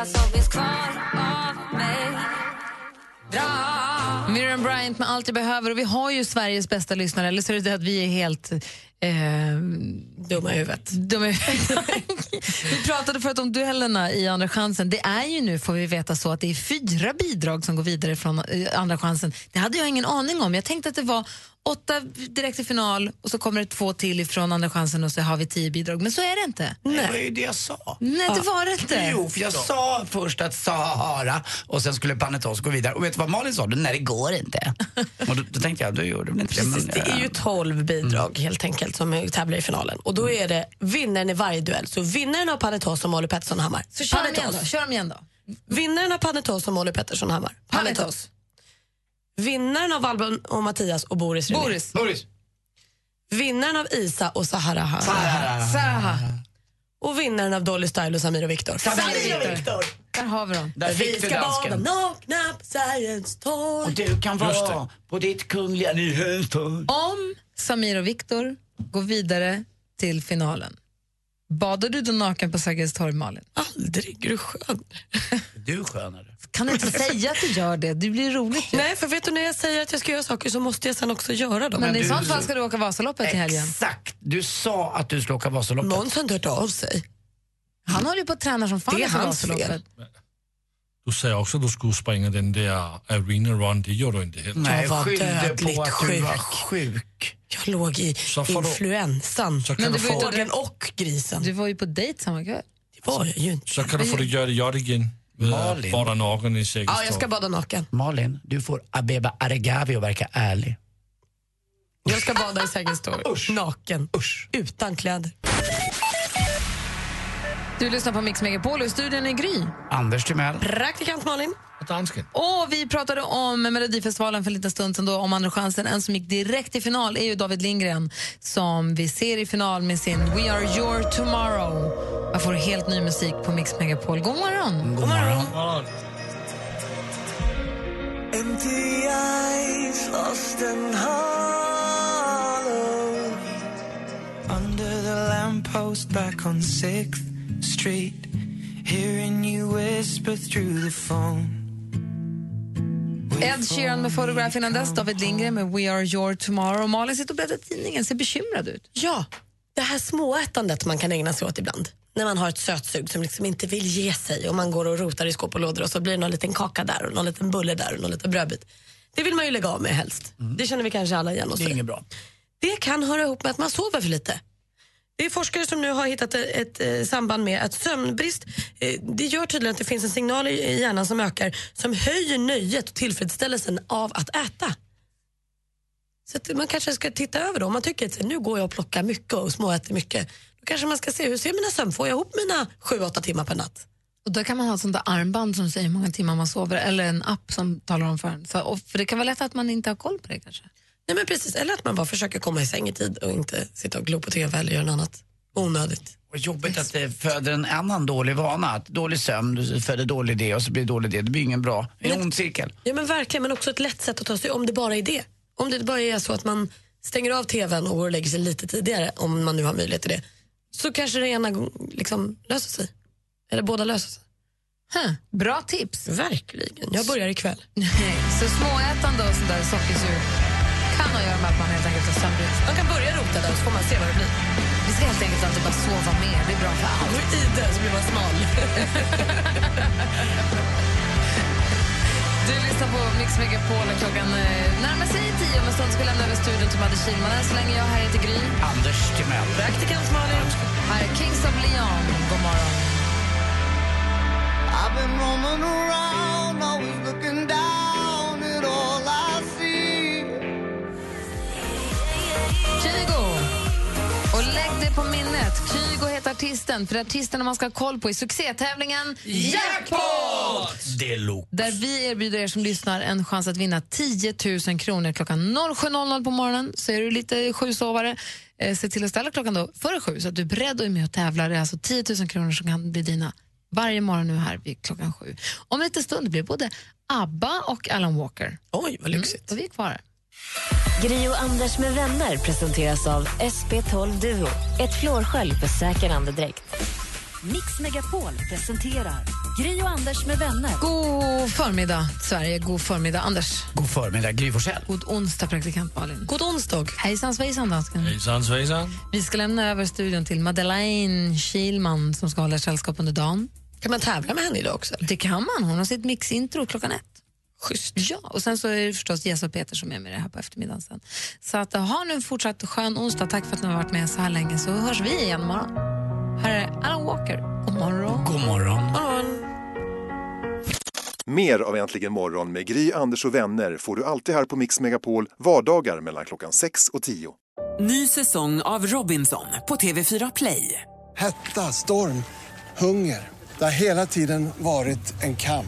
som finns kvar av mig. Dra Miriam Bryant med Allt jag behöver. Och vi har ju Sveriges bästa lyssnare, eller så är det att vi är helt... Eh, Dumma i huvudet. Dumma i vi pratade förut om duellerna i Andra chansen. Det är ju nu, får vi veta, så att det är fyra bidrag som går vidare från eh, Andra chansen. Det hade jag ingen aning om. Jag tänkte att det var åtta direkt till final och så kommer det två till från Andra chansen och så har vi tio bidrag. Men så är det inte. Det var ju det jag sa. Nej, det var det inte. Jo, för jag sa först att Sahara och sen skulle Panetos gå vidare. Och vet du vad Malin sa? Nej, det går inte. och då, då tänkte jag, då gjorde väl inte det. Men, det är ju eh, 12 bidrag helt enkelt som tävlar i finalen. Och då är det vinnaren i varje duell. Så vinnaren av Panetos och Molly Pettersson Hammar. Så kör dem igen då. Kör dem igen då. Vinnaren av Panetos och Molly Pettersson Hammar. Panetos. Vinnaren av Albin och Mattias och Boris. Boris. Boris. Vinnaren av Isa och Sahara. Sahara. Saha. Och vinnaren av Dolly Style och Samir och Viktor. Samir och Viktor. Där har vi dem. Där Vi ska bada nakna på Sergels torg. Och du kan vara på ditt kungliga nyhetstorg. Om Samir och Viktor går vidare till finalen, badar du då naken på Sergels torg, Malin? Aldrig, är du skön? Du är skönare. Kan du inte säga att du gör det? Det blir roligt ju. Nej, för vet du när jag säger att jag ska göra saker så måste jag sen också göra dem. Men i du- sånt fall ska du åka Vasaloppet i helgen. Exakt. Du sa att du skulle åka Vasaloppet. Någon har inte hört av sig. Han håller ju på att träna som fan Det är inför hans Vasaloppet. Du sa också att du skulle springa den där arena run, det gjorde du inte heller. Nej, Jag var dödligt på att du var sjuk. sjuk. Jag låg i du- influensan. Så kan, Men du få, Fågeln och grisen. Du var ju på dejt samma kväll. Det var jag ju inte. så kan du få det göra det gjort igen. Malin. bada naken i Sergels Ja, jag ska bada naken. Malin, du får Abeba Aregawi att verka ärlig. Jag ska bada i Sergels torg. Usch. Naken. Usch. Utan kläder. Du lyssnar på Mix Megapol och i studion är Gry. Anders Timell. Praktikant Malin. Och dansken. Och vi pratade om Melodifestivalen för en liten stund sedan, då, om Andra chansen. En som gick direkt till final är ju David Lindgren som vi ser i final med sin We are your tomorrow. Man får helt ny musik på Mix Megapol. God morgon! God morgon. Empty eyes, lost and hollow. Under the lamppost back on 6th Street. Hearing you whisper through the phone. Ed Sheeran med Photograph innan dess, David Lindgren med We are your tomorrow. Malin sitter och bläddrar tidningen, ser bekymrad ut. Ja, det här småätandet man kan ägna sig åt ibland. När man har ett sötsug som liksom inte vill ge sig och man går och rotar i skåp och lådor och så blir det någon liten kaka där och någon liten bulle där och någon liten brödbit. Det vill man ju lägga av med helst. Det känner vi kanske alla igen oss Mm. Det är inget bra. Det kan höra ihop med att man sover för lite. Det är forskare som nu har hittat ett, ett, eh, samband med att sömnbrist eh, det gör tydligen att det finns en signal i hjärnan som ökar som höjer nöjet och tillfredsställelsen av att äta. Så att man kanske ska titta över då. Om man tycker att nu går jag och plockar mycket och småäter mycket. Då kanske man ska se hur ser mina sömn? Får jag ihop mina sju, åtta timmar per natt? Och då kan man ha ett sånt där armband som säger hur många timmar man sover eller en app som talar om för en. Så, för det kan vara lätt att man inte har koll på det kanske. Nej men precis, eller att man bara försöker komma i säng i tid och inte sitta och glo på TV eller göra något annat onödigt. Och jobbigt att det föder en annan dålig vana. Att dålig sömn, du föder dålig det och så blir det dålig det. Det blir ingen bra. En ond cirkel. Ja men verkligen, men också ett lätt sätt att ta sig om det bara är det. Om det bara är så att man stänger av TVn och går och lägger sig lite tidigare, om man nu har möjlighet till det, så kanske det ena liksom löser sig. Eller båda löser sig. Huh, bra tips. Verkligen. Jag börjar ikväll. så småätande och sånt där sockersur kan ha att göra med att man helt enkelt har sömnbrist. Man kan börja rota där så får man se vad det blir. Vi ska helt enkelt alltid bara sova mer. Det är bra för allt. Gå i det så blir man smal. Du lyssnar på Mix Megapol och klockan eh, närmar sig tio. Om en stund ska vi lämna över studion till Madde Kihlman. Än så länge jag här heter Gry. Anders Timell. Praktikant Malin. Här är Kings of Leon. God morgon. I've been roaming around, always looking down at all Kygo. Och lägg det på minnet. Kygo heter artisten. För artisterna man ska ha koll på i succétävlingen Jackpot! Deluxe. Där vi erbjuder er som lyssnar en chans att vinna 10 000 kronor klockan 07.00 på morgonen. Så är du lite sjusovare, eh, se till att ställa klockan då före sju så att du är beredd och är med och tävlar. Det är alltså 10 000 kronor som kan bli dina varje morgon nu här vid klockan sju. Om en liten stund blir både ABBA och Alan Walker. Oj, vad lyxigt. Mm, och vi är kvar här. Gri och Anders med vänner presenteras av SP12 Duo. Ett flårskölj för säker andedräkt. Mix Megapol presenterar Gri och Anders med vänner. God förmiddag, Sverige. God förmiddag, Anders. God förmiddag, Gry Forssell. God onsdag, praktikant Malin. God onsdag. Hejsan svejsan, dansken. Hejsan svejsan. Vi ska lämna över studion till Madeleine Kilman som ska hålla sällskap under dagen. Kan man tävla med henne idag också? Det kan man. Hon har sitt mixintro klockan ett. Schysst. Ja, och sen så är det förstås Jess och Peter som är med det här på eftermiddagen sen. Så att, ha nu en fortsatt skön onsdag. Tack för att ni har varit med så här länge så hörs vi igen imorgon. Här är Alan Walker. God morgon. God morgon. Mer av Äntligen morgon med Gry, Anders och vänner får du alltid här på Mix Megapol vardagar mellan klockan 6 och 10. Ny säsong av Robinson på TV4 Play. Hetta, storm, hunger. Det har hela tiden varit en kamp.